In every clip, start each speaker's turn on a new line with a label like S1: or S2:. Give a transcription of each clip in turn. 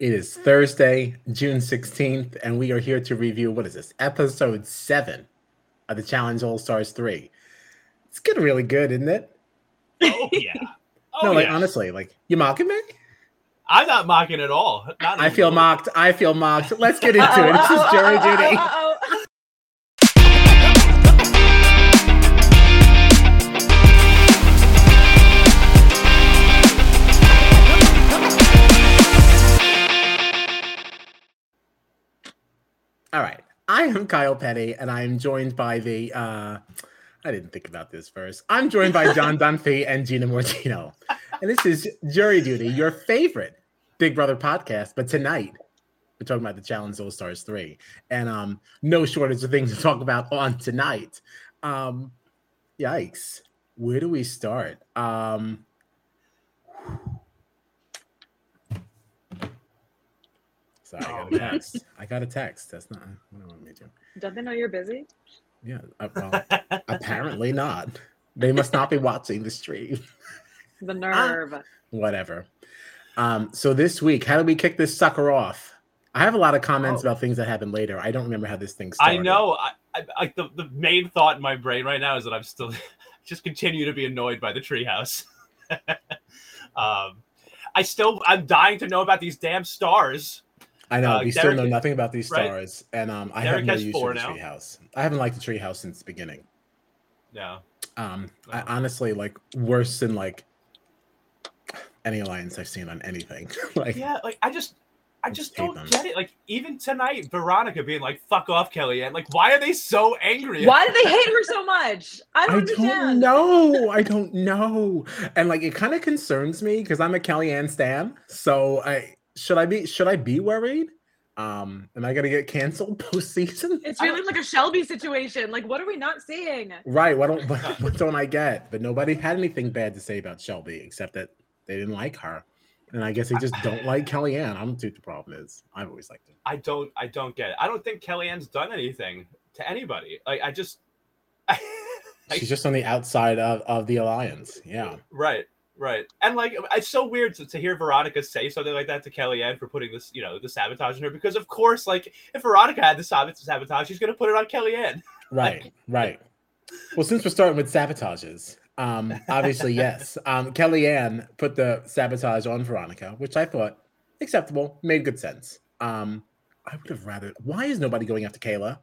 S1: It is Thursday, June 16th, and we are here to review what is this? Episode 7 of the Challenge All Stars 3. It's getting really good, isn't it?
S2: Oh yeah. Oh,
S1: no, like
S2: yeah.
S1: honestly, like you mocking me?
S2: I'm not mocking at all. Not
S1: I feel mocked. I feel mocked. Let's get into it. This is jury duty. I am Kyle Petty, and I am joined by the uh I didn't think about this first. I'm joined by John Dunphy and Gina Mortino. And this is Jury Duty, your favorite Big Brother podcast. But tonight, we're talking about the Challenge All Stars 3. And um, no shortage of things to talk about on tonight. Um, yikes. Where do we start? Um Sorry, I
S2: Oh,
S1: got a text. I got a text. That's not what I want me to.
S3: Don't they know you're busy?
S1: Yeah. uh, well, apparently not. They must not be watching the stream.
S3: The
S1: Ah.
S3: nerve.
S1: Whatever. Um, so this week, how do we kick this sucker off? I have a lot of comments
S2: Oh.
S1: about things that happen later. I don't remember how this thing started.
S2: I know. I, I like the, the main thought in my brain right now is that I'm still just continue to be annoyed by the treehouse. um, I still I'm dying to know about these damn stars.
S1: I know.
S2: uh,
S1: we still know nothing about these
S2: right?
S1: stars, and um, I
S2: Derek
S1: have no
S2: has
S1: use for the
S2: now.
S1: treehouse. I haven't liked the treehouse since the beginning.
S2: Yeah.
S1: Um, I
S2: Oh.
S1: honestly like worse than like any alliance I've seen on anything. like,
S2: Yeah. Like I just. I
S1: I
S2: just
S1: just
S2: don't
S1: them.
S2: get it. Like even tonight, Veronica being like, "Fuck off, Kellyanne." Like, why are they so angry?
S3: Why do they hate her so much? I don't
S1: I
S3: understand.
S1: don't know. I don't know. And like it kind of concerns me because I'm a Kellyanne stan. So I should I be should I be worried? Um, am I gonna get canceled postseason?
S3: It's really like a Shelby situation. Like, what are we not seeing?
S1: Right. What don't what, what don't I get? But nobody had anything bad to say about Shelby except that they didn't like her. And I guess they just don't like Kellyanne. I don't think the problem is. I've always liked her.
S2: I don't. I don't get it. I don't think Kellyanne's done anything to anybody. Like I just. Like-
S1: She's just on the outside of, of the alliance. Yeah.
S2: Right, right. And like it's so weird to, to hear Veronica say something like that to Kellyanne for putting this, you know, the sabotage in her because of course, like if Veronica had the sab- sabotage, she's gonna put it on Kellyanne.
S1: Right, right. Well, since we're starting with sabotages, um, obviously, yes. Um, Kellyanne put the sabotage on Veronica, which I thought acceptable, made good sense. Um, I would have rather. Why is nobody going after Kailah?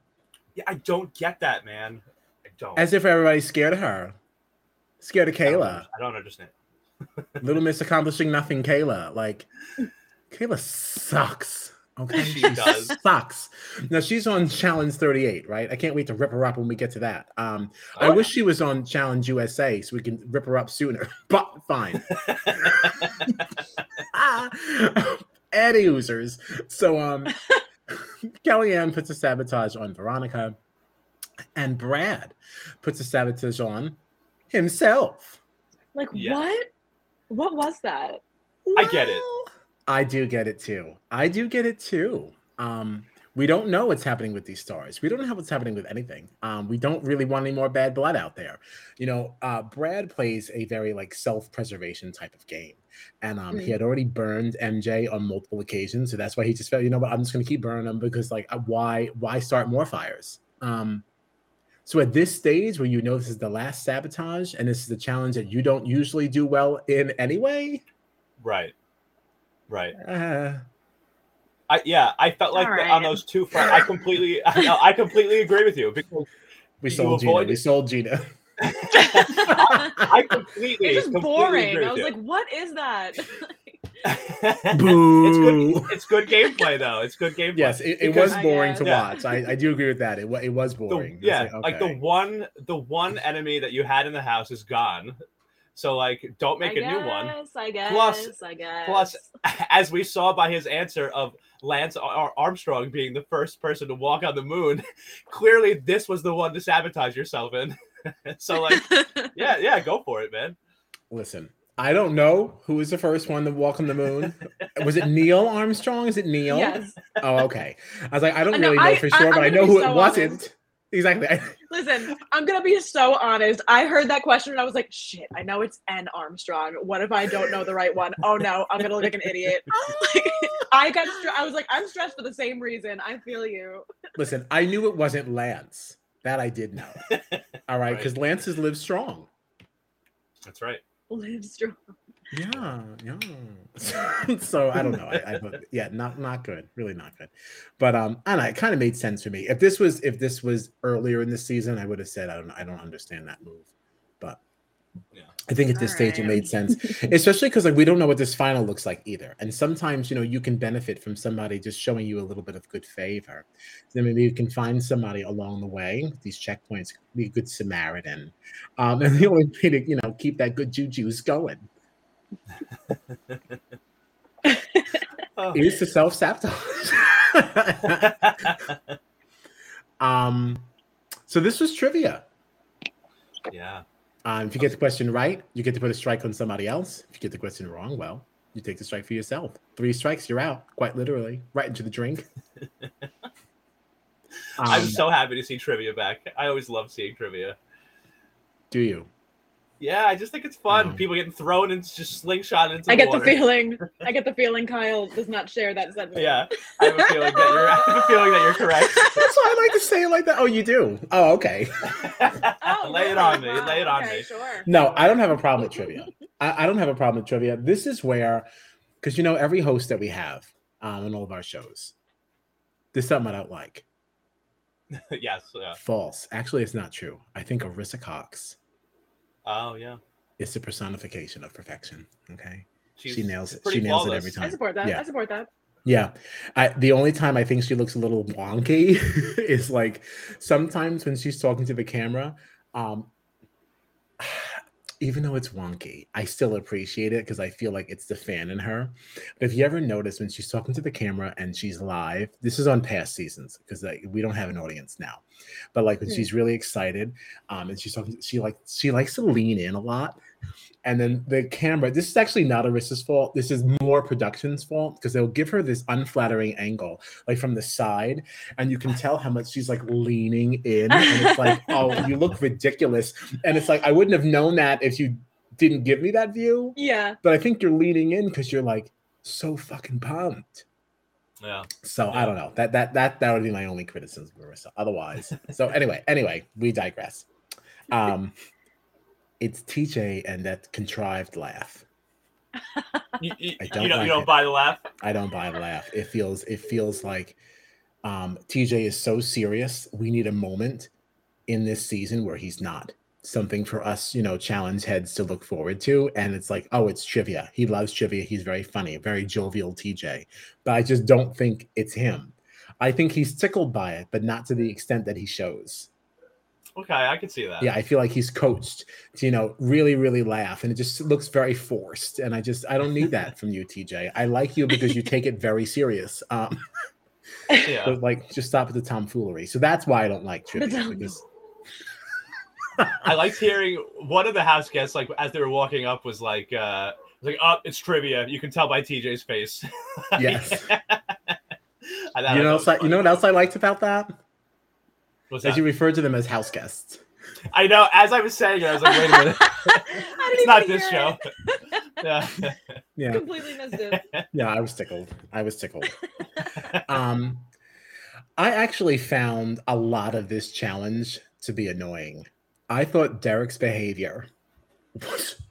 S2: Yeah, I don't get that, man. I don't.
S1: As if everybody's scared of her, scared of
S2: Kailah. I don't understand.
S1: Little Miss accomplishing nothing, Kailah. Like, Kailah sucks. Okay,
S2: She does.
S1: sucks. Now she's on challenge 38, right? I can't wait to rip her up when we get to that. Um, I
S2: Oh,
S1: wish she was on challenge USA so we can rip her up sooner, but fine. Ah, Eddie users. So um Kellyanne puts a sabotage on Veronica, and Brad puts a sabotage on himself.
S3: Like,
S2: Yeah.
S3: what? What was that?
S2: I get it.
S1: I do get it too. I do get it too. Um, we don't know what's happening with these stars. We don't know what's happening with anything. Um, we don't really want any more bad blood out there. You know, uh, Brad plays a very like self-preservation type of game, and um, he
S3: Mm.
S1: had already burned MJ on multiple occasions, so that's why he just felt, you know what, I'm just gonna keep burning them because like, uh, why, why start more fires? Um, so at this stage where you know this is the last sabotage and this is the challenge that you don't usually do well in anyway,
S2: right, right.
S1: uh,
S2: I yeah, I felt like
S3: All
S2: the- on those two fronts. I completely, I, I completely agree with you because
S1: we
S2: You
S1: sold Gina.
S2: avoid-
S1: We sold Gina.
S2: I completely,
S3: it's just
S2: completely
S3: boring.
S2: agree
S3: I was
S2: you.
S3: like, what is that?
S2: it's
S1: Boo.
S2: good. It's good gameplay though. It's good gameplay.
S1: Yes, it, it
S2: Because-
S1: was
S3: I
S1: boring to.
S2: Yeah.
S1: watch. I, I do agree with that. It, it was boring. It's
S2: yeah, like, the one the one enemy that you had in the house is gone. So like don't make
S3: I
S2: a new one.
S3: I guess.
S2: Plus-
S3: I guess.
S2: plus, As we saw by his answer of Lance Armstrong being the first person to walk on the moon, clearly this was the one to sabotage yourself in. so like yeah, yeah, go for it, man.
S1: Listen, I don't know who was the first one to walk on the moon. was it Neil Armstrong? Is it Neil?
S3: yes.
S1: Oh, okay. I was like, I don't
S3: No,
S1: really know
S3: I-
S1: for sure,
S3: I'm
S1: but I know who
S3: so
S1: it wasn't. exactly.
S3: Listen, I'm gonna be so honest. I heard that question and I was like, shit, I know it's N Armstrong. What if I don't know the right one? Oh no, I'm gonna look like an idiot. Like, I got stre- I was like, I'm stressed for the same reason. I feel you.
S1: Listen, I knew it wasn't Lance. That I did know. All right,
S2: Right.
S1: because Lance has lived strong.
S2: That's right.
S3: Live strong.
S1: Yeah, yeah. so I don't know. I, I yeah, not not good. Really not good. But um, I don't know. It kind of made sense for me. If this was if this was earlier in the season, I would have said I don't I don't understand that move. But
S2: Yeah.
S1: I think at this stage it made sense, especially because like we don't know what this final looks like either. And sometimes you know you can benefit from somebody just showing you a little bit of good favor. Then maybe you can find somebody along the way. These checkpoints be a good Samaritan, um, and the only way to you know keep that good juju's going.
S2: Oh.
S1: is to self sabotage. um, so this was trivia.
S2: yeah.
S1: Um, if you get the question right, you get to put a strike on somebody else. If you get the question wrong, well, you take the strike for yourself. Three strikes, you're out. Quite literally, right into the drink.
S2: I'm
S1: Um,
S2: so happy to see trivia back. I always love seeing trivia.
S1: do you?
S2: Yeah, I just think it's fun.
S1: Um,
S2: People getting thrown and just slingshot into
S3: I
S2: the
S3: get the
S2: water.
S3: feeling. I get the feeling Kyle does not share that sentiment.
S2: Yeah, I have a feeling that you're. I have a feeling that you're correct.
S1: That's why I like to say it like that. Oh, you do? Oh, okay.
S3: Oh,
S2: Lay it on me.
S3: Wow,
S2: Lay it on
S3: okay,
S2: me.
S3: Sure.
S1: No, I don't have a problem with trivia. I, I don't have a problem with trivia. This is where, because you know, every host that we have um, on all of our shows, there's something I don't like.
S2: yes. Yeah.
S1: False. Actually, it's not true. I think Arisa Cox
S2: Oh yeah.
S1: It's the personification of perfection. Okay.
S2: She's
S1: she nails it. She nails it
S2: flawless.
S1: every
S3: I
S1: time.
S3: support that.
S1: Yeah.
S3: I support that.
S1: Yeah. I, the only time I think she looks a little wonky is like sometimes when she's talking to the camera. Um, even though it's wonky, I still appreciate it because I feel like it's the fan in her. But if you ever notice when she's talking to the camera and she's live, this is on past seasons because like, we don't have an audience now. But like when
S3: Hmm.
S1: she's really excited, um, and she's talking, she like she likes to lean in a lot. And then the camera, this is actually not Arisa's fault. This is more production's fault because they'll give her this unflattering angle, like from the side, and you can tell how much she's like leaning in. And it's like, oh, you look ridiculous. And it's like, I wouldn't have known that if you didn't give me that view.
S3: Yeah.
S1: But I think you're leaning in because you're like so fucking pumped.
S2: Yeah.
S1: So I don't know. That that that that would be my only criticism of Marissa. Otherwise, so anyway, anyway, we digress. Um, it's TJ and that contrived laugh.
S2: You, you,
S1: I don't
S2: don't,
S1: like
S2: you don't buy the laugh.
S1: I don't buy the laugh. It feels it feels like um, TJ is so serious. We need a moment in this season where he's not. Something for us, you know, challenge heads to look forward to. And it's like, oh, it's trivia. He loves trivia. He's very funny, very jovial TJ. But I just don't think it's him. I think he's tickled by it, but not to the extent that he shows.
S2: Okay, I can see that.
S1: Yeah, I feel like he's coached to, you know, really, really laugh. And it just looks very forced. And I just, I don't need that from you, TJ. I like you because you take it very serious. Um,
S2: Yeah.
S1: but like, just stop at the tomfoolery. So that's why I don't like trivia.
S3: tom-
S1: Because,
S2: I liked hearing one of the house guests, like as they were walking up, was like, uh, was like, "Oh, it's trivia." You can tell by TJ's face.
S1: yes.
S2: I thought
S1: you
S2: that
S1: know,
S2: was
S1: I- you know what else I liked about that?
S2: What's
S1: That
S2: that?
S1: you refer to them as house guests.
S2: I know. As I was saying it, I was like, "Wait a minute,
S3: I
S2: it's not this show." yeah.
S1: Yeah.
S3: Completely missed it.
S1: Yeah, I was tickled. I was tickled. um, I actually found a lot of this challenge to be annoying. I thought Derek's behavior was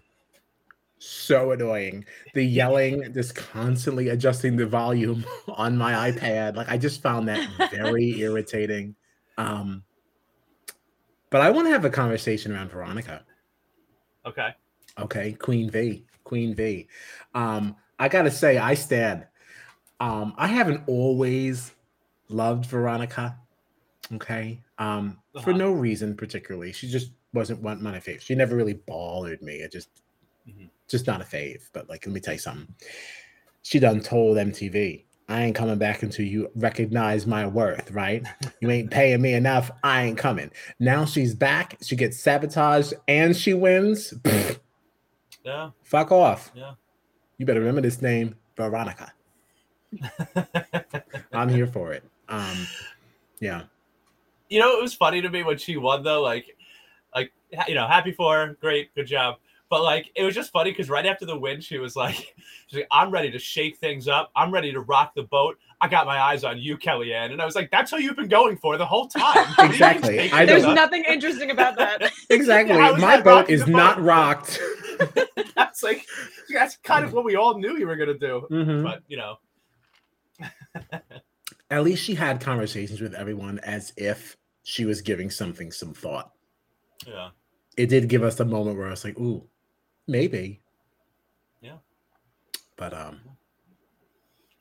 S1: so annoying. The yelling, just constantly adjusting the volume on my iPad. Like I just found that very irritating. Um, but I want to have a conversation around Veronica.
S2: Okay.
S1: Okay, Queen V, Queen V. Um, I gotta say, I stand. Um, I haven't always loved Veronica. Okay, um, for
S2: Uh-huh.
S1: no reason particularly. She just wasn't one of my fave. She never really bothered me. It just,
S2: Mhm.
S1: just not a fave. But like, let me tell you something. She done told MTV. I ain't coming back until you recognize my worth, right? You ain't paying me enough. I ain't coming. Now she's back. She gets sabotaged and she wins.
S2: Yeah.
S1: fuck off.
S2: Yeah.
S1: You better remember this name, Veronica. I'm here for it. Um, yeah.
S2: you know, it was funny to me when she won though. Like, like you know, happy for her, great, good job. But like, it was just funny because right after the win, she was like, she's like, "I'm ready to shake things up. I'm ready to rock the boat. I got my eyes on you, Kellyanne." And I was like, "That's what you've been going for the whole time."
S1: exactly. I
S3: There's nothing interesting about that.
S1: exactly. My boat is not rocked.
S2: that's like that's kind of what we all knew you were gonna do.
S1: Mhm.
S2: But you know,
S1: At least she had conversations with everyone as if she was giving something some thought.
S2: yeah.
S1: It did give us a moment where I was like, "Ooh, maybe."
S2: Yeah.
S1: But um,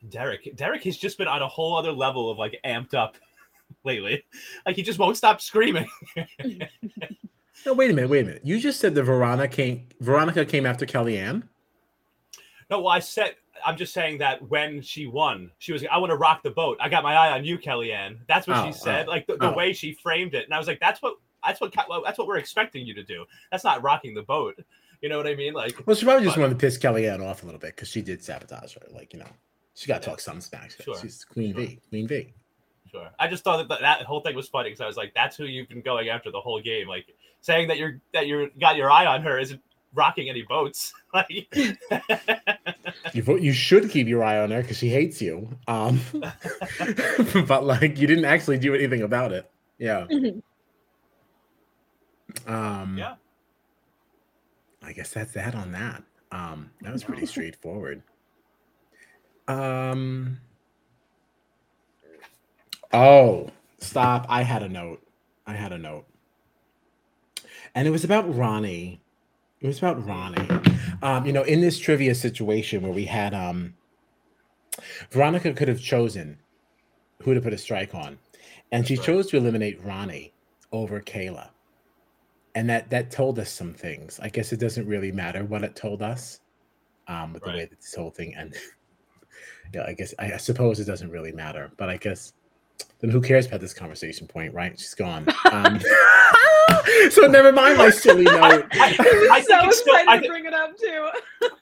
S2: Derek, Derek has just been on a whole other level of like amped up lately. Like he just won't stop screaming.
S1: no, wait a minute, wait a minute. You just said that Veronica came. Veronica came after Kellyanne.
S2: No, well, I said I'm just saying that when she won, she was like, I want to rock the boat. I got my eye on you, Kellyanne. That's what
S1: Oh,
S2: she said.
S1: oh,
S2: like the, the
S1: oh.
S2: way she framed it. And I was like, that's what that's what that's what we're expecting you to do. That's not rocking the boat. You know what I mean? Like
S1: Well, she probably just
S2: But-
S1: wanted to piss Kellyanne off a little bit because she did sabotage her. Like you know, she got to
S2: Yeah.
S1: talk some smack.
S2: Sure.
S1: She's Queen
S2: Sure.
S1: V. Queen V.
S2: Sure. I just thought that that, that whole thing was funny because I was like, that's who you've been going after the whole game. Like saying that you're that you're got your eye on her isn't rocking any boats. like
S1: You you should keep your eye on her because she hates you. Um, but like you didn't actually do anything about it. Yeah.
S3: Mhm.
S1: Um,
S2: Yeah.
S1: I guess that's that on that. Um, that was pretty straightforward. Um. Oh, stop! I had a note. I had a note, and it was about Ronnie. It was about Ronnie. Um, you know, in this trivia situation where we had um, Veronica could have chosen who to put a strike on, and she chose to eliminate Ronnie over Kailah and that that told us some things. I guess it doesn't really matter what it told us, um, with the way that this whole thing ended. yeah, I guess I, I suppose it doesn't really matter, but I guess then who cares about this conversation point, right? She's gone. Um, so never mind my silly note.
S2: I,
S3: I
S2: I
S3: was so
S2: think it's still,
S3: excited
S2: I,
S3: to bring it up too.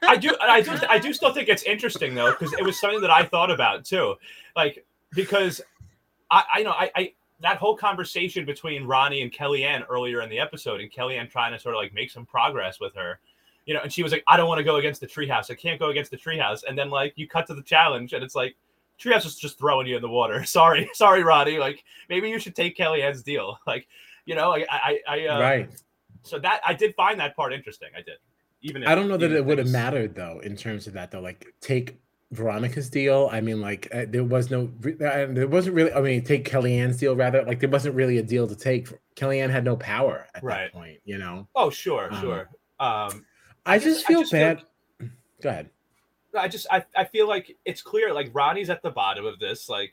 S2: I do, I do, I do still think it's interesting though, because it was something that I thought about too, like because I, I know, I, I that whole conversation between Ronnie and Kellyanne earlier in the episode, and Kellyanne trying to sort of like make some progress with her, you know, and she was like, "I don't want to go against the treehouse. I can't go against the treehouse." And then like you cut to the challenge, and it's like. Treehouse is just throwing you in the water. Sorry, sorry, Ronnie. Like maybe you should take Kellyanne's deal. Like, you know, like I, I, I uh,
S1: right.
S2: So that I did find that part interesting. I did. Even if,
S1: I don't know that it would have mattered though in terms of that though. Like take Veronica's deal. I mean, like uh, there was no, uh, there wasn't really. I mean, take Kellyanne's deal rather. Like there wasn't really a deal to take. Kellyanne had no power at
S2: Right.
S1: that point. You know.
S2: Oh, sure,
S1: Um,
S2: sure. Um,
S1: I,
S2: just-
S1: just
S2: I
S1: feel
S2: just feel-
S1: bad. Go ahead.
S2: I just I, I feel like it's clear like Ronnie's at the bottom of this. Like,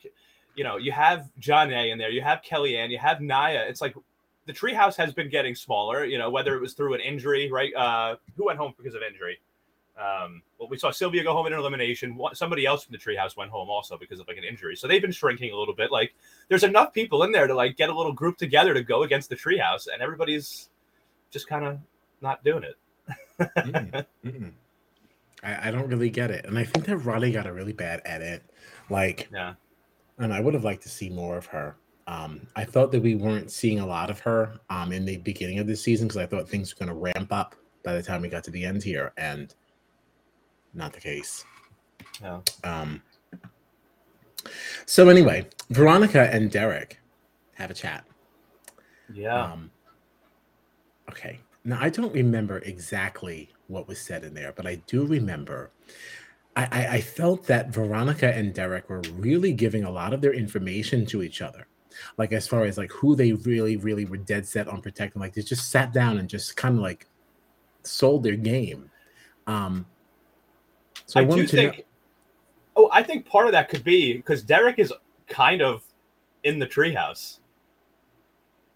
S2: you know, you have Jonna in there, you have Kellyanne, you have Naya. It's like the treehouse has been getting smaller, you know, whether it was through an injury, right? Uh who went home because of injury? Um, well, we saw Sylvia go home in an elimination. Somebody else from the treehouse went home also because of like an injury. So they've been shrinking a little bit. Like, there's enough people in there to like get a little group together to go against the treehouse, and everybody's just kind of not doing it.
S1: Mm-mm, mm-mm. I, I don't really get it, and I think that Ronnie got a really bad edit. Like,
S2: Yeah.
S1: and I would have liked to see more of her. Um, I thought that we weren't seeing a lot of her um, in the beginning of this season because I thought things were going to ramp up by the time we got to the end here, and not the case.
S2: Yeah.
S1: Um, so anyway, Veronica and Derek have a chat.
S2: Yeah.
S1: Um, okay. Now I don't remember exactly what was said in there, but I do remember. I, I, I felt that Veronica and Derek were really giving a lot of their information to each other, like as far as like who they really, really were dead set on protecting. Like they just sat down and just kind of like sold their game. Um, so I,
S2: I do think.
S1: know.
S2: Oh, I think part of that could be because Derek is kind of in the treehouse.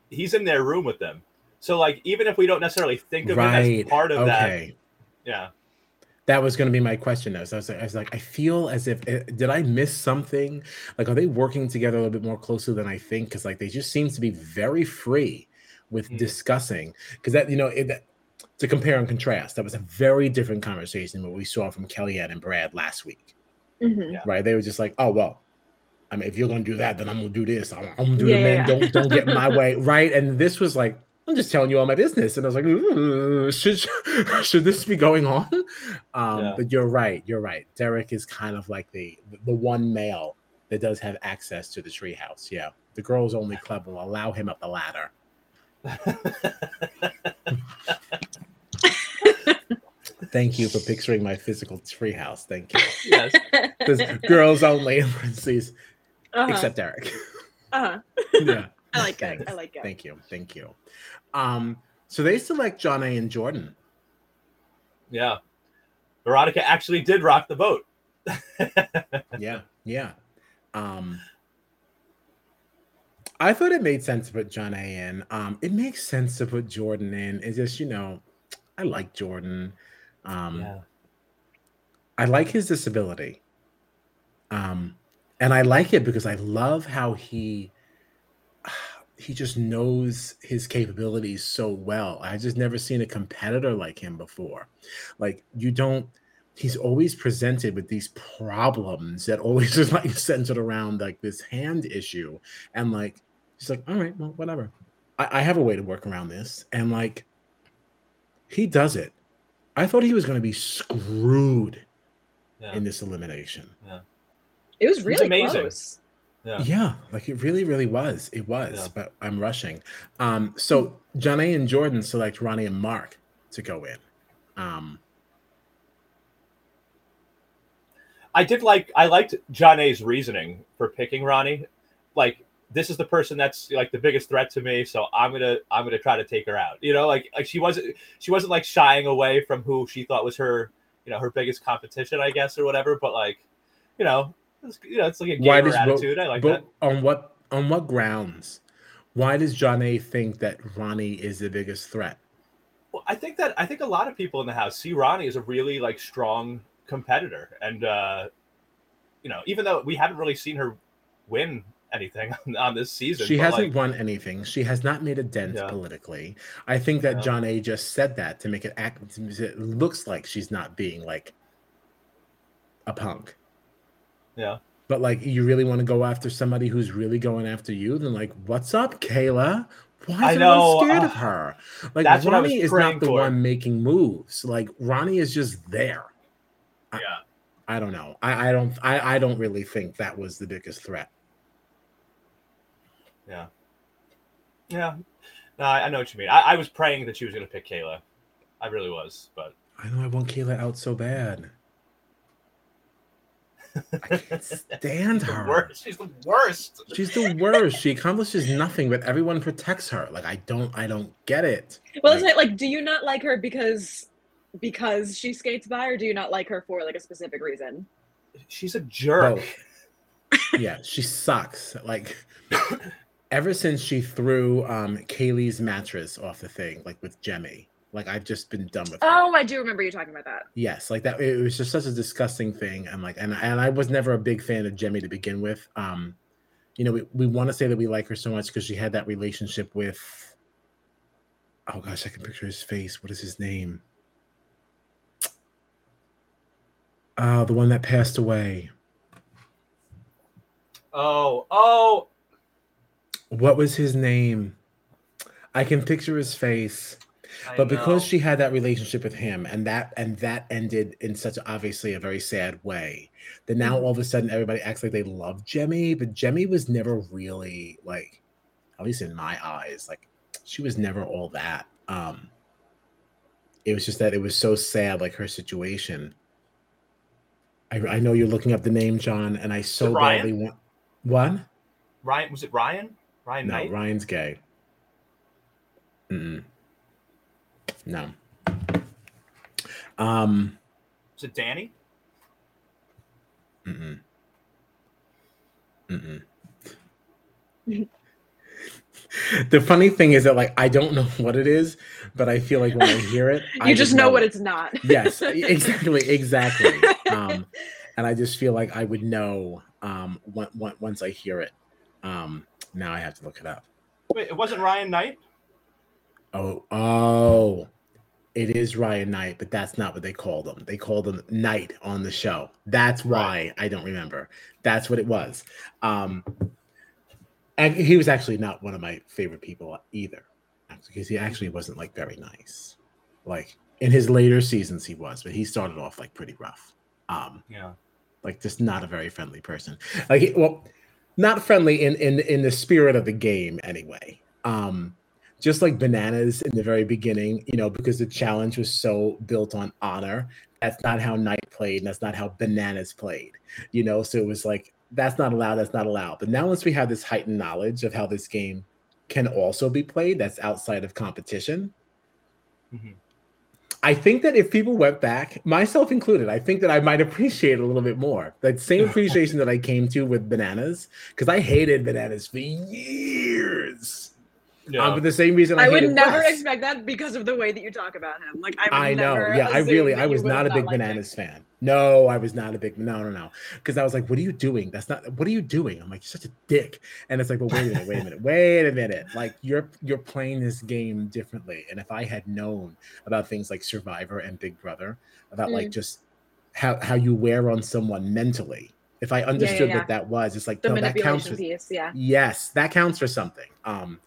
S2: He's in their room with them. So, like, even if we don't necessarily think of it
S1: Right.
S2: as part of that,
S1: Okay.
S2: yeah,
S1: That was going to be my question. Though. So I was, like, I was like, I feel as if eh, did I miss something? Like, are they working together a little bit more closely than I think? Because like they just seem to be very free with
S2: Mm.
S1: discussing. Because that you know it, that, to compare and contrast, that was a very different conversation than what we saw from Kellyanne and Brad last week.
S3: Mhm.
S2: Yeah.
S1: Right? They were just like, oh well, I mean, if you're gonna do that, then I'm gonna do this. I'm, I'm gonna do
S3: Yeah,
S1: the man.
S3: yeah.
S1: Don't don't get in my way, right? And this was like, I'm just telling you all my business, and I was like, should should this be going on? Um,
S2: Yeah.
S1: But you're right. You're right. Derek is kind of like the the one male that does have access to the treehouse. Yeah, the girls only club will allow him up the ladder. Thank you for picturing my physical treehouse. Thank you.
S2: yes.
S1: This girls only in parentheses,
S3: Uh-huh.
S1: except Derek.
S3: uh-huh.
S1: yeah.
S3: I like it. I like it.
S1: Thank you. Thank you. Um, so they select Jonna. and Jordan.
S2: Yeah. Veronica actually did rock the boat.
S1: Yeah, yeah. Um, I thought it made sense to put Jonna. in. Um, it makes sense to put Jordan in. It's just you know, I like Jordan. Um,
S2: yeah.
S1: I like his disability. Um, and I like it because I love how he he just knows his capabilities so well. I just never seen a competitor like him before. Like you don't he's always presented with these problems that always just like centered around like this hand issue. And like he's like, all right, well, whatever. I, I have a way to work around this. And like he does it. I thought he was gonna be screwed
S2: Yeah.
S1: in this elimination.
S3: yeah It was really
S2: amazing.
S3: close.
S2: Yeah.
S1: Yeah, like it really, really was. It was,
S2: Yeah.
S1: but I'm rushing. Um, so Jonna and Jordan select Ronnie and Mark to go in. Um,
S2: I did like I liked Jonna's reasoning for picking Ronnie. Like this is the person that's like the biggest threat to me, so I'm gonna I'm gonna try to take her out. You know, like like she wasn't she wasn't like shying away from who she thought was her you know her biggest competition, I guess, or whatever. But like, you know, it's, you know, it's like a gamer attitude. I like
S1: but on what on what grounds? Why does Jonna think that Ronnie is the biggest threat?
S2: Well, I think that I think a lot of people in the house see Ronnie as a really like strong competitor, and uh, you know, even though we haven't really seen her win anything on, on this season,
S1: She hasn't
S2: like,
S1: won anything. She has not made a dent
S2: Yeah.
S1: politically. I think that
S2: Yeah.
S1: Jonna just said that to make it act. It looks like she's not being like a punk.
S2: Yeah.
S1: But like, you really want to go after somebody who's really going after you? Then like, what's up, Kailah? Why is
S2: know,
S1: everyone scared
S2: uh,
S1: of her? Like
S2: that's what I was
S1: Ronnie is not the
S2: for.
S1: one making moves. Like Ronnie is just there. I-
S2: yeah.
S1: I don't know. I, I don't. I, I don't really think that was the biggest threat.
S2: Yeah. Yeah. No, I, I know what you mean. I, I was praying that she was going to pick Kailah. I really was, but
S1: I know I want Kailah out so bad. I can't stand
S2: the
S1: her.
S2: worst. She's the worst.
S1: She's the worst. She accomplishes nothing, but everyone protects her. Like I don't, I don't get it.
S3: Well,
S1: Like,
S3: isn't it like, do you not like her because because she skates by, or do you not like her for like a specific reason?
S2: She's a jerk.
S1: both. yeah, she sucks. Like ever since she threw um Kaylee's mattress off the thing, like with Jemmy, like I've just been done with. her.
S3: Oh, I do remember you talking about that.
S1: Yes, like that. It was just such a disgusting thing, and like, and and I was never a big fan of Jemmy to begin with. Um, you know, we, we want to say that we like her so much because she had that relationship with. Oh gosh, I can picture his face. What is his name? Uh, the one that passed away.
S2: Oh, oh,
S1: What was his name? I can picture his face.
S2: I
S1: but because she had that relationship with him and that and that ended in such obviously a very sad way that now all of a sudden everybody acts like they love jemmy but jemmy was never really like at least in my eyes like she was never all that um it was just that it was so sad like her situation i, I know you're looking up the name john and i so badly want what
S2: Ryan was it Ryan? Ryan
S1: no
S2: Knight?
S1: ryan's gay Mm-mm. no um
S2: Was it Danny?
S1: Mm-mm. Mm-mm. the funny thing is that like I don't know what it is, but I feel like when I hear it, I
S3: You just
S1: would
S3: know what
S1: it.
S3: it's not.
S1: Yes, exactly, exactly. Um, and I just feel like I would know um on- on- once I hear it. Um, now I have to look it up.
S2: Wait, it wasn't Ryan Knight.
S1: Oh, oh, it is Ryan Knight, but that's not what they called him. They called him Knight on the show. That's why I don't remember. That's what it was. Um, and he was actually not one of my favorite people either, because he actually wasn't like very nice. Like in his later seasons, he was, but he started off like pretty rough. Um,
S2: Yeah.
S1: like just not a very friendly person. Like, well, not friendly in in in the spirit of the game anyway. Um, just like bananas in the very beginning, you know, because the challenge was so built on honor. That's not how Knight played, and that's not how bananas played. You know, so it was like that's not allowed. That's not allowed. But now, once we have this heightened knowledge of how this game can also be played, that's outside of competition.
S2: Mhm.
S1: I think that if people went back, myself included, I think that I might appreciate it a little bit more. That same appreciation that I came to with bananas, because I hated bananas for years.
S2: Yeah.
S1: Um, for the same reason I,
S3: I would never
S1: Wes.
S3: expect that because of the way that you talk about him. Like I, would
S1: I know. Yeah, I really, I was not a big
S3: liked him.
S1: bananas fan. No, I was not a big. No, no, no. Because I was like, "What are you doing? That's not. What are you doing?" I'm like, "You're such a dick." And it's like, "But wait a minute, wait a minute, wait a minute. Like you're you're playing this game differently." And if I had known about things like Survivor and Big Brother, about like
S3: Mm.
S1: just how how you wear on someone mentally, if I understood
S3: yeah.
S1: what that was, it's like
S3: The
S1: no, that counts. For,
S3: piece, yeah.
S1: yes, that counts for something. Um,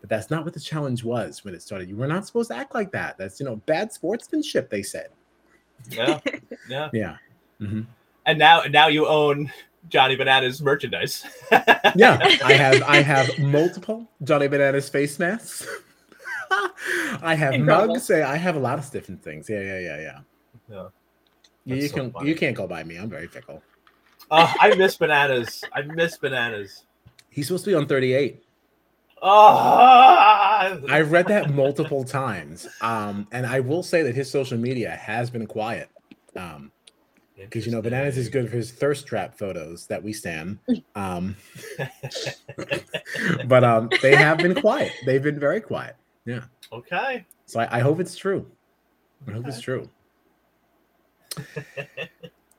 S1: but that's not what the challenge was when it started. You were not supposed to act like that. That's you know bad sportsmanship. They said.
S2: yeah. Yeah.
S1: Yeah. Mhm.
S2: And now now you own Johnny Bananas merchandise.
S1: Yeah, I have I have multiple Johnny Bananas face masks. I have
S3: Incredible.
S1: mugs. I have a lot of different things. Yeah, yeah, yeah, yeah.
S2: Yeah.
S1: Yeah, you
S2: That's so
S1: can
S2: funny.
S1: you can't go by me. I'm very fickle.
S2: Oh, I miss bananas. I miss bananas.
S1: He's supposed to be on 38.
S2: Oh,
S1: I've read that multiple times. Um, and I will say that his social media has been quiet. Um, because you know bananas is good for his thirst trap photos that we stand. Um, but um, they have been quiet. They've been very quiet. Yeah.
S2: Okay.
S1: So I, I hope it's true. I hope it's true.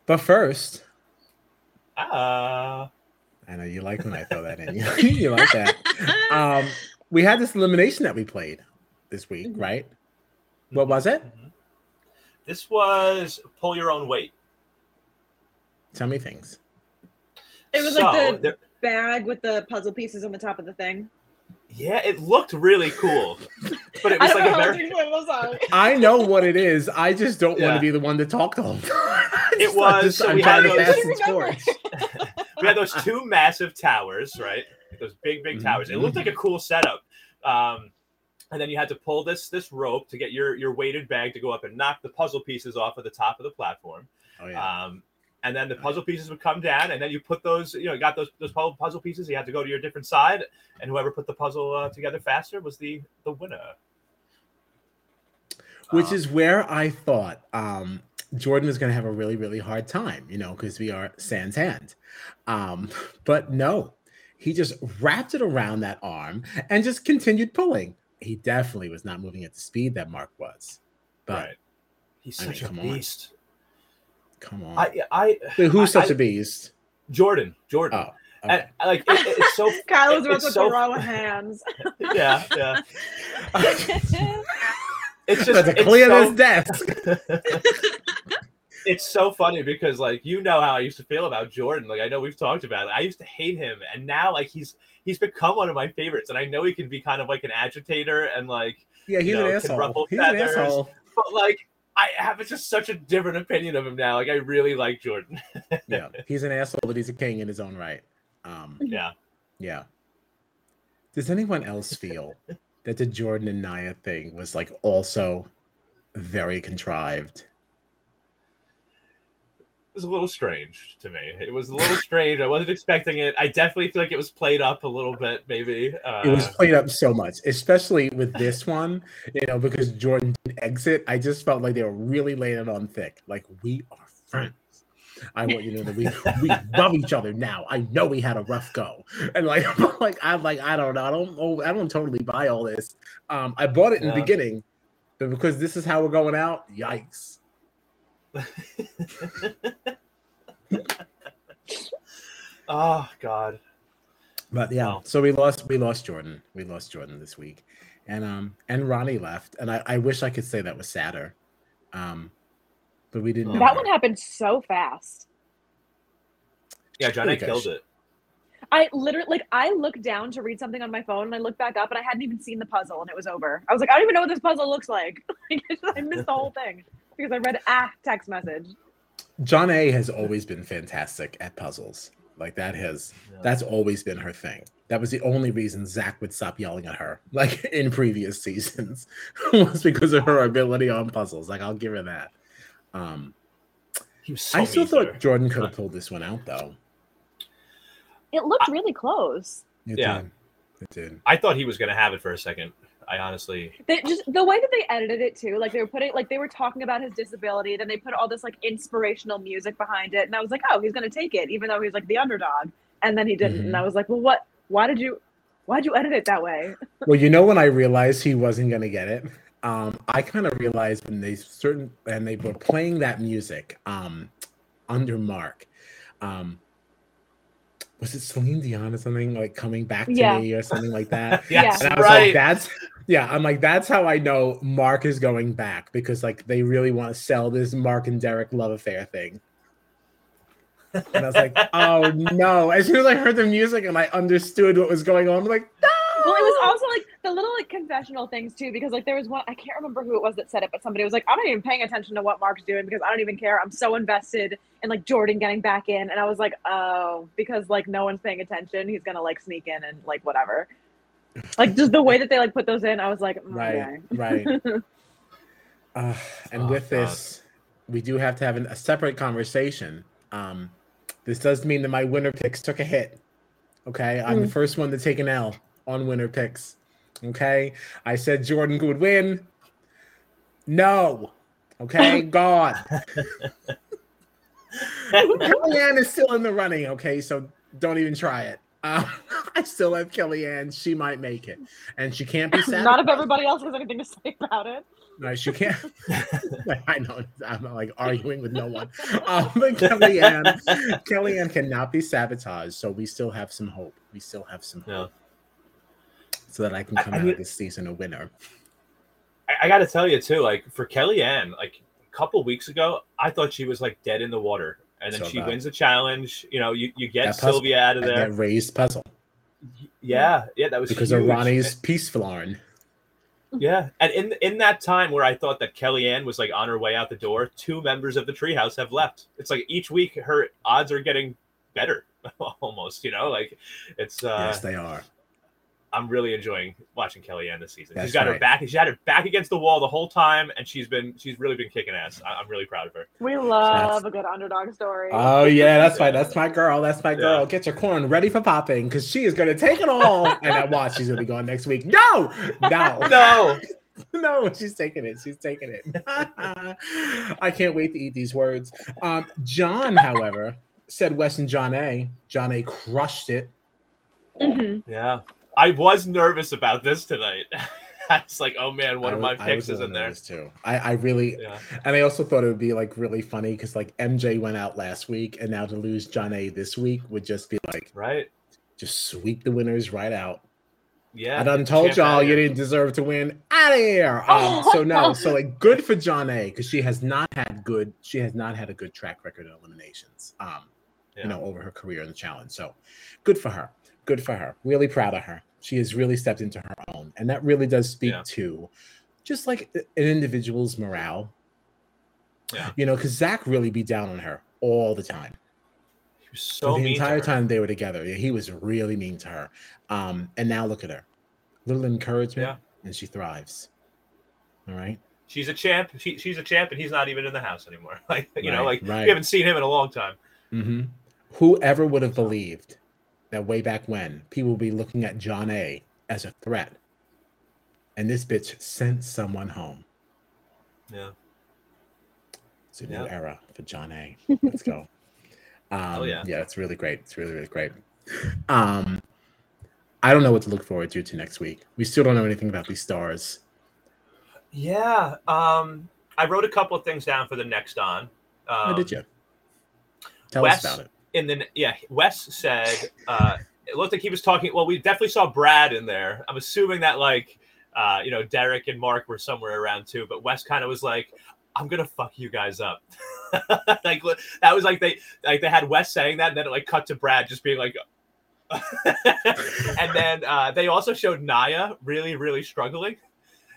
S1: But first,
S2: Ah.
S1: I know you like when I throw that in. you like that. Um, we had this elimination that we played this week,
S3: Mhm.
S1: right? What was it?
S2: Mhm. This was pull your own weight.
S1: Tell me things.
S3: It was
S2: So,
S3: like the
S2: there-
S3: bag with the puzzle pieces on the top of the thing.
S2: Yeah, it looked really cool, but it was
S3: don't
S2: like
S3: know
S2: a very.
S3: it, I'm sorry.
S1: I know what it is. I just don't want to be the one to talk to whole time.
S2: It was,
S1: just-
S2: so
S1: I'm
S2: we had those-
S1: pass
S3: I
S1: the
S3: remember.
S1: torch.
S2: we had those two massive towers, right? Those big, big
S1: Mhm,
S2: towers. It looked like a cool setup. Um, and then you had to pull this this rope to get your your weighted bag to go up and knock the puzzle pieces off of the top of the platform.
S1: Oh yeah.
S2: Um, and then the puzzle pieces would come down, and then you put those, you know, you got those those puzzle pieces. You had to go to your different side, and whoever put the puzzle uh, together faster was the the winner.
S1: which
S2: Um,
S1: is where I thought um, Jordan was going to have a really, really hard time, you know, because we are Sans hand. Um, but no, he just wrapped it around that arm and just continued pulling. He definitely was not moving at the speed that Mark was. But
S2: right. He's
S1: I mean,
S2: such a
S1: come on.
S2: Beast.
S1: come on,
S2: I I
S1: Wait, who's
S2: I-
S1: such
S2: I-
S1: a beast?
S2: Jordan Jordan.
S1: Oh,
S2: And, like it, it's so
S3: Kyle was about
S2: it's
S3: to
S2: so-
S3: throw hands.
S2: yeah yeah. It's just
S1: That's to
S2: it's
S1: clear
S2: so-
S1: this desk.
S2: it's so funny because like you know how I used to feel about Jordan. Like I know we've talked about it. I used to hate him, and now like he's he's become one of my favorites. And I know he can be kind of like an agitator and like,
S1: Yeah, he's
S2: you
S1: an
S2: know, can
S1: asshole.
S2: ruffle
S1: He's an asshole.
S2: but like I have just such a different opinion of him now. Like I really like Jordan.
S1: Yeah, he's an asshole, but he's a king in his own right. Um,
S2: Yeah.
S1: Yeah. Does anyone else feel that the Jordan and Naya thing was like also very contrived?
S2: It was a little strange to me. It was a little strange. I wasn't expecting it. I definitely feel like it was played up a little bit, maybe. Uh,
S1: It was played up so much, especially with this one, you know, because Jordan didn't exit. I just felt like they were really laying it on thick. Like, we are friends. I want you to know that we we love each other now. I know we had a rough go, and like, like I'm like I don't know, I don't oh, I don't totally buy all this. Um, I bought it in the beginning, but because this is how we're going out, yikes.
S2: Oh God.
S1: But yeah,
S2: Wow.
S1: so we lost we lost Jordan. We lost Jordan this week. And um and Ronnie left. And I, I wish I could say that was sadder. Um but we didn't know
S3: That
S1: her.
S3: one happened so fast.
S2: Yeah, Johnny
S1: Okay.
S2: killed it.
S3: I literally like I looked down to read something on my phone and I looked back up and I hadn't even seen the puzzle and it was over. I was like, I don't even know what this puzzle looks like. Like, I missed the whole thing because I read a text message.
S1: Jonna has always been fantastic at puzzles. Like that has
S2: Yeah.
S1: that's always been her thing. That was the only reason Zach would stop yelling at her, like in previous seasons, was because of her ability on puzzles. Like I'll give her that. Um,
S2: He was so
S1: I still
S2: mean to
S1: thought Jordan could have pulled this one out though.
S3: It looked really close.
S1: It
S2: Yeah.
S1: did. It did.
S2: I thought he was going to have it for a second. I honestly,
S3: They just the way that they edited it too, like they were putting like they were talking about his disability, then they put all this like inspirational music behind it, and I was like, oh, he's gonna take it, even though he's like the underdog, and then he didn't, and I was like, well, what? Why did you? Why did you edit it that way?
S1: Well, you know when I realized he wasn't gonna get it, um, I kind of realized when they certain and they were playing that music um, under Mark. Um, was it Celine Dion or something like coming back to
S3: Yeah.
S1: me or something like that?
S2: yes,
S1: And I was
S2: right.
S1: like, that's yeah. I'm like, that's how I know Mark is going back because like they really want to sell this Mark and Derek love affair thing. And I was like, oh no. As soon as I heard the music and I understood what was going on, I'm like, no.
S3: Well, it was also like the little like confessional things too, because like there was one I can't remember who it was that said it, but somebody was like, I'm not even paying attention to what Mark's doing because I don't even care. I'm so invested in like Jordan getting back in, and I was like, oh, because like no one's paying attention, he's gonna like sneak in and like whatever. Like just the way that they like put those in, I was like, mm,
S1: Right,
S3: okay.
S1: right. Uh, and
S2: Oh,
S1: with
S2: God.
S1: this, we do have to have an, a separate conversation. Um, this does mean that my winner picks took a hit. Okay, I'm the first one to take an L on winner picks. Okay, I said Jordan would win. No. Okay, God. Kellyanne is still in the running. Okay, so don't even try it. Um, I still have Kellyanne. She might make it, and she can't be sad.
S3: Not if everybody else has anything to say about it.
S1: No, she can't. I know. I'm like arguing with no one. Um, but Kellyanne, Kellyanne cannot be sabotaged, so we still have some hope. We still have some
S2: Yeah.
S1: so that I can come
S2: I
S1: out
S2: mean-
S1: this season a winner.
S2: I, I got to tell you too, like for Kellyanne, like a couple weeks ago, I thought she was like dead in the water, and then
S1: So
S2: she
S1: bad.
S2: wins the challenge. You know, you, you get
S1: That puzzle-
S2: Sylvia out of there.
S1: that raised puzzle
S2: Yeah, yeah, that was
S1: because
S2: huge.
S1: of Ronnie's peaceful arm.
S2: Yeah, and in in that time where I thought that Kellyanne was like on her way out the door, two members of the treehouse have left. It's like each week her odds are getting better, almost. You know, like it's. uh
S1: yes, they are.
S2: I'm really enjoying watching Kellyanne this season.
S1: That's
S2: she's got her back. She had her back against the wall the whole time, and she's been she's really been kicking ass. I, I'm really proud of her.
S3: We love a good underdog story.
S1: Oh yeah, that's right. That's my girl. That's my girl.
S2: Yeah.
S1: Get your corn ready for popping because she is gonna take it all. and I watch. She's gonna be going next week. No, no,
S2: No,
S1: no, she's taking it. She's taking it. I can't wait to eat these words. Um, John, however, said Wes and Jonna. John A. crushed it.
S3: Mhm.
S2: yeah, I was nervous about this tonight. I was like, oh man, one
S1: I
S2: of my picks is in there.
S1: too. I, I really,
S2: Yeah,
S1: and I also thought it would be like really funny because like MJ went out last week, and now to lose Jonna. this week would just be like
S2: right.
S1: just sweep the winners right out.
S2: Yeah,
S1: I done told y'all you didn't deserve to win. Out of here. Um, so no, so like good for Jonna. because she has not had good. She has not had a good track record of eliminations. Um,
S2: Yeah.
S1: you know, over her career in the challenge. So good for her. Good for her. Really proud of her. She has really stepped into her own, and that really does speak
S2: Yeah.
S1: to just like an individual's morale.
S2: Yeah.
S1: You know, because Zach really be down on her all the time
S2: He was so
S1: the entire time they were together. yeah, He was really mean to her. Um, and now look at her. Little encouragement,
S2: Yeah.
S1: and she thrives. All right.
S2: She's a champ. She, she's a champ, and he's not even in the house anymore. Like you know, like
S1: right.
S2: we haven't seen him in a long time.
S1: Mm-hmm. Whoever would have believed that way back when people would be looking at Jonna as a threat, and this bitch sent someone home.
S2: Yeah.
S1: It's a new
S2: Yeah.
S1: era for Jonna. Let's go. Um,
S2: yeah.
S1: yeah, it's really great. It's really really great. Um, I don't know what to look forward to to next week. We still don't know anything about these stars.
S2: Yeah. Um, I wrote a couple of things down for the next on. Um,
S1: How did you? Tell
S2: Wes-
S1: us about it.
S2: In then yeah, Wes said uh, it looked like he was talking. Well, we definitely saw Brad in there. I'm assuming that like, uh, you know, Derek and Mark were somewhere around too. But Wes kind of was like, "I'm gonna fuck you guys up." like that was like they like they had Wes saying that, and then it like cut to Brad just being like. and then uh, they also showed Naya really, really struggling.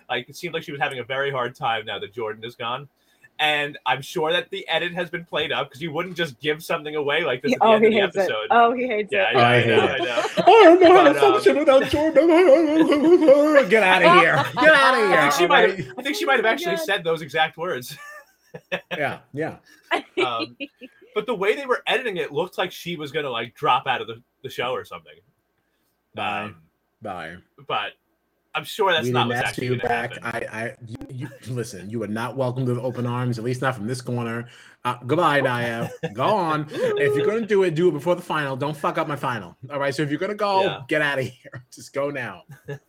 S2: Like it seemed like she was having a very hard time now that Jordan is gone. And I'm sure that the edit has been played up because you wouldn't just give something away like this at the
S3: oh,
S2: end
S3: he
S2: of the
S3: hates
S2: episode.
S3: it. Oh, he hates
S2: Yeah,
S3: it.
S2: yeah,
S1: I
S2: I,
S1: hate
S2: know,
S1: it.
S2: I know.
S1: I don't know how to
S2: um,
S1: function without Jordan. Get out of here. Get out of here.
S2: I think she might. Have, I think she might have
S3: Oh
S2: actually said those exact words.
S1: Yeah, yeah.
S2: Um, but the way they were editing it looked like she was gonna like drop out of the, the show or something.
S1: Bye.
S2: Um,
S1: Bye.
S2: but I'm sure that's
S1: we
S2: not
S1: didn't
S2: what's
S1: ask
S2: actually
S1: you
S2: gonna
S1: back.
S2: happen.
S1: I, I, you, you, listen. You are not welcome to the open arms. At least not from this corner. Uh, goodbye, Nia. Go on. if you're gonna do it, do it before the final. Don't fuck up my final. All right. So if you're gonna go,
S2: Yeah.
S1: get out of here. Just go now.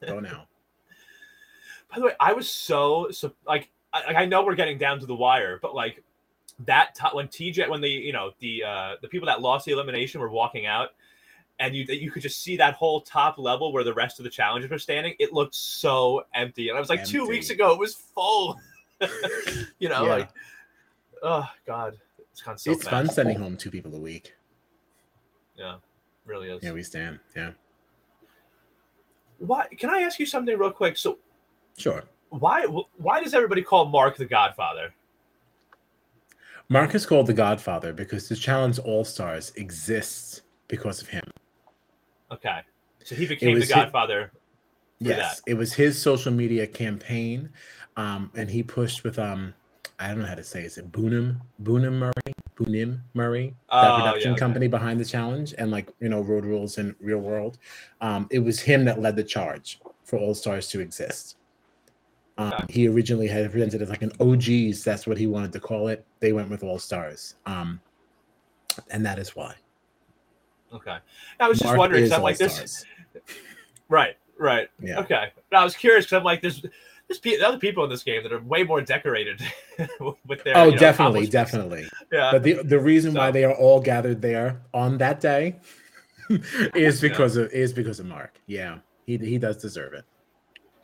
S1: Go now.
S2: By the way, I was so, so like I, I know we're getting down to the wire, but like that t- when TJ when the you know the uh the people that lost the elimination were walking out and you you could just see that whole top level where the rest of the challengers were standing it looked so empty and I was like two weeks ago it was full you know
S1: Yeah.
S2: like oh god it's of so
S1: it's fun sending home two people a week.
S2: yeah really is
S1: Yeah, we stand. Yeah,
S2: why can I ask you something real quick so
S1: sure.
S2: why why does everybody call Mark the Godfather
S1: Mark is called the Godfather because the Challenge All Stars exists because of him.
S2: Okay so he became the Godfather for
S1: Yes, it was his social media campaign, um, and he pushed with um, I don't know how to say. it. Is it Bunim Bunim Murray? Bunim Murray, that
S2: Oh,
S1: production
S2: yeah, okay.
S1: company behind the challenge, and like you know, Road Rules and Real World. Um, it was him that led the charge for All Stars to exist. Um,
S2: Okay.
S1: He originally had presented as like an OGs. That's what he wanted to call it. They went with All Stars, um, and that is why.
S2: Okay I was just
S1: Mark
S2: wondering 'cause
S1: is
S2: I'm like this Right, right.
S1: Yeah.
S2: Okay. But I was curious because I'm like, there's there's pe- other people in this game that are way more decorated with their.
S1: Oh,
S2: you know,
S1: definitely, definitely.
S2: Yeah.
S1: But the the reason why they are all gathered there on that day is
S2: Yeah.
S1: because of is because of Mark. Yeah, he he does deserve it.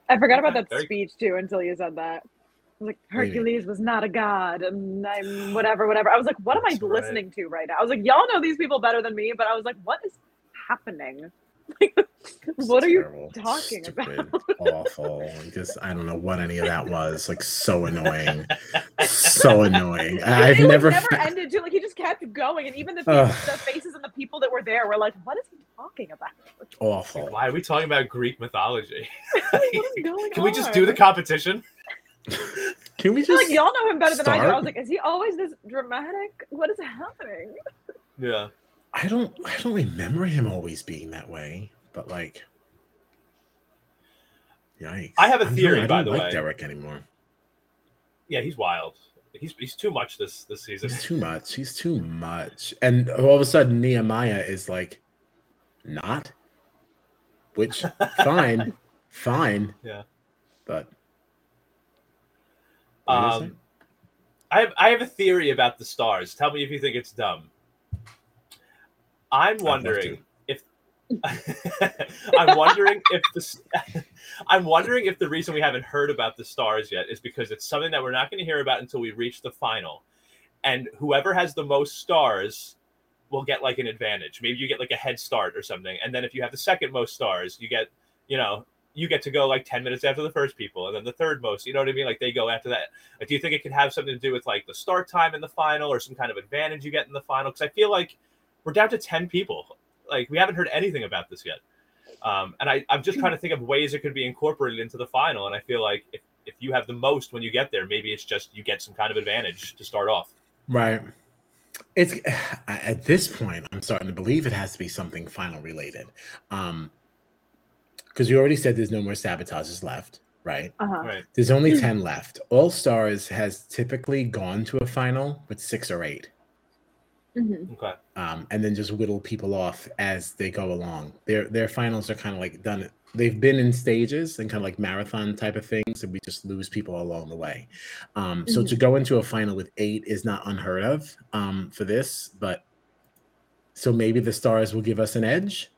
S3: I forgot about that speech too until you said that. I was like,
S1: do you?
S3: Hercules was not a god, and I'm whatever, whatever. I was like, what am I
S2: That's right.
S3: listening to right now? I was like, y'all know these people better than me, but I was like, what is happening? Like, what are you talking
S1: stupid, awful. Just I don't know what any of that was. Like so annoying, so annoying. I've
S3: it
S1: never.
S3: never
S1: fa-
S3: ended too. Like he just kept going, and even the,
S1: Ugh.
S3: the faces and the people that were there were like, "What is he talking about?
S1: awful.
S2: Why are we talking about Greek mythology?
S3: what is going
S2: Can we just do the competition?
S1: Can we
S3: I feel
S1: just?
S3: like y'all know him better than I do. I was like, is he always this dramatic? What is happening?
S2: Yeah.
S1: I don't. I don't remember him always being that way. But like, yikes.
S2: I have a
S1: I'm
S2: theory,
S1: sorry, I
S2: by
S1: don't
S2: the
S1: like
S2: way.
S1: Derek anymore.
S2: Yeah, he's wild. He's he's too much this this season.
S1: He's too much. He's too much. And all of a sudden, Nehemiah is like, not. Which fine, fine.
S2: Yeah.
S1: But what were you saying?
S2: Um, I have I have a theory about the stars. Tell me if you think it's dumb. I'm wondering if I'm wondering if the I'm wondering if the reason we haven't heard about the stars yet is because it's something that we're not going to hear about until we reach the final, and whoever has the most stars will get like an advantage. Maybe you get like a head start or something, and then if you have the second most stars, you get you know you get to go like 10 minutes after the first people and then the third most you know what i mean? Like they go after that. Like do you think it could have something to do with like the start time in the final or some kind of advantage you get in the final? Because i feel like we're down to 10 people. Like we haven't heard anything about this yet. Um, and I, i'm just trying to think of ways it could be incorporated into the final and i feel like if, if you have the most when you get there maybe it's just you get some kind of advantage to start off.
S1: Right. It's at this point, I'm starting to believe it has to be something final related. Um, because you already said there's no more sabotages left, right?
S3: Uh-huh.
S2: right
S1: There's only 10 left. All Stars has typically gone to a final with six or eight.
S3: Mhm.
S2: okay
S1: um, and then just whittle people off as they go along. Their their finals are kind of like done. They've been in stages and kind of like marathon type of things, and we just lose people along the way. Um, so
S3: Mhm.
S1: to go into a final with eight is not unheard of um, for this, but so maybe the stars will give us an edge.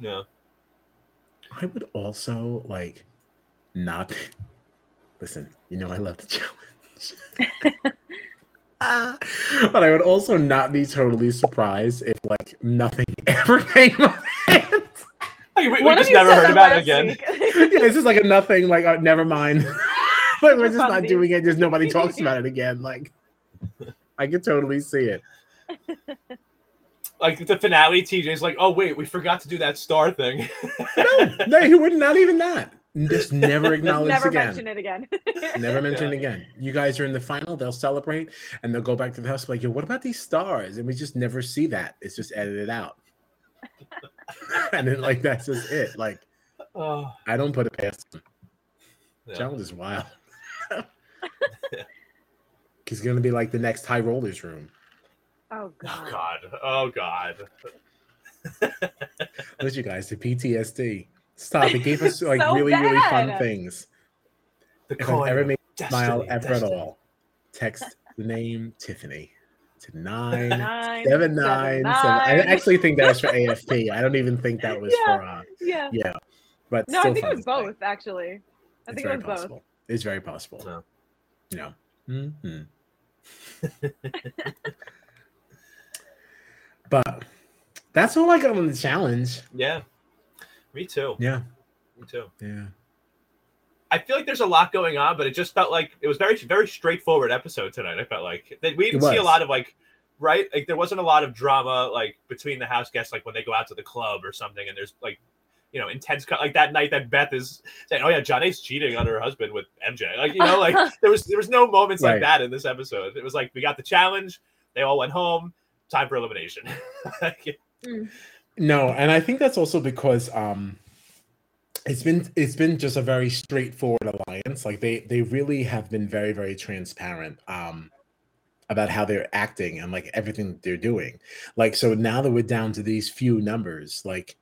S2: Yeah.
S1: I would also like not listen. You know, I love the challenge. Ah, but I would also not be totally surprised if like nothing ever came of it.
S2: Like, we, we just never heard about it again.
S1: yeah, it's just like a nothing. Like, oh, never mind. like, we're just not doing it. Just nobody talks about it again. Like, I could totally see it.
S2: Like the finale, TJ's like, "Oh wait, we forgot to do that star thing."
S1: No, no, he would not not even that. Just never acknowledge
S3: never
S1: again.
S3: mention it again.
S1: Never mention
S2: Yeah.
S1: it again. You guys are in the final. They'll celebrate and they'll go back to the house. Like, yo, what about these stars? And we just never see that. It's just edited out. and then, like, that's just it. Like,
S2: oh,
S1: I don't put it past him.
S2: yeah.
S1: Challenge is wild. He's gonna be like the next high rollers room.
S3: Oh
S2: Oh
S3: god.
S2: god. Oh god.
S1: Look at you guys, the PTSD. Stop. It gave us like
S3: So
S1: really, really fun things.
S2: The
S1: If I've ever
S2: of
S1: made you smile
S2: destiny,
S1: ever
S2: destiny.
S1: at all, text the name Tiffany to nine
S3: Nine,
S1: seven nine seven. I
S3: nine.
S1: actually think that was for AFP. I don't even think that was
S3: Yeah.
S1: for uh
S3: Yeah.
S1: yeah. But
S3: No, I think it was
S1: to play.
S3: both actually. I
S1: It's
S3: think
S1: very
S3: it was both.
S1: possible. It's very possible.
S2: No.
S1: You know. But that's all I got on the challenge.
S2: Yeah. Me too.
S1: Yeah.
S2: Me too.
S1: Yeah.
S2: I feel like there's a lot going on, but it just felt like it was very very straightforward episode tonight. I felt like that we didn't see a lot of like right like there wasn't a lot of drama like between the house guests like when they go out to the club or something and there's like you know intense co- like that night that Beth is saying oh yeah Jonna's cheating on her husband with MJ like you know like there was there was no moments like that in this episode. It was like we got the challenge, they all went home, time for elimination. Like,
S1: No, and I think that's also because um it's been it's been just a very straightforward alliance. Like they they really have been very very transparent um about how they're acting and like everything that they're doing. Like so now that we're down to these few numbers, like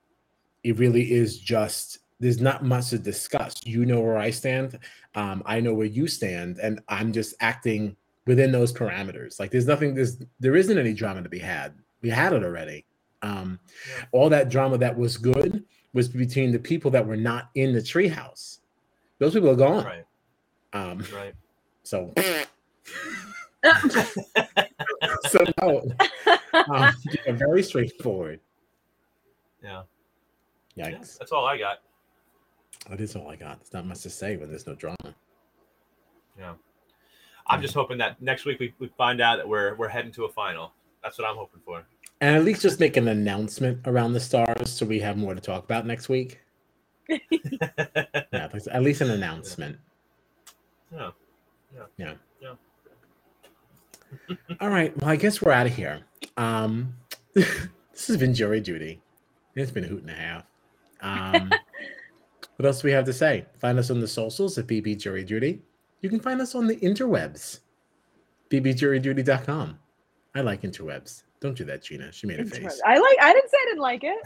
S1: it really is just there's not much to discuss. You know where I stand, um I know where you stand and I'm just acting within those parameters. Like there's nothing there's there isn't any drama to be had. We had it already. Um all that drama that was good was between the people that were not in the treehouse. Those people are gone.
S2: right,
S1: Um,
S2: right.
S1: so, so no, um, yeah, very straightforward.
S2: Yeah. Yeah,
S1: Yikes!
S2: that's all I got.
S1: That is all I got. There's not much to say when there's no drama.
S2: Yeah. I'm just hoping that next week we, we find out that we're we're heading to a final. That's what I'm hoping for.
S1: And at least just make an announcement around the stars so we have more to talk about next week. Yeah, at least an announcement.
S2: Yeah.
S1: Yeah.
S2: Yeah.
S1: All right. Well, I guess we're out of here. Um, this has been jury duty. It's been a hoot and a half. Um, what else do we have to say? Find us on the socials at BB Jury Duty. You can find us on the interwebs, bbjuryduty.com. I like interwebs. Don't do that, Gina. She made a face.
S3: I like. I didn't say I didn't like it.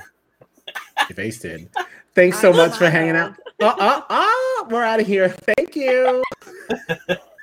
S1: Your face did. Thanks so
S3: I
S1: much for hanging out. Uh, uh, uh, we're out of here. Thank you.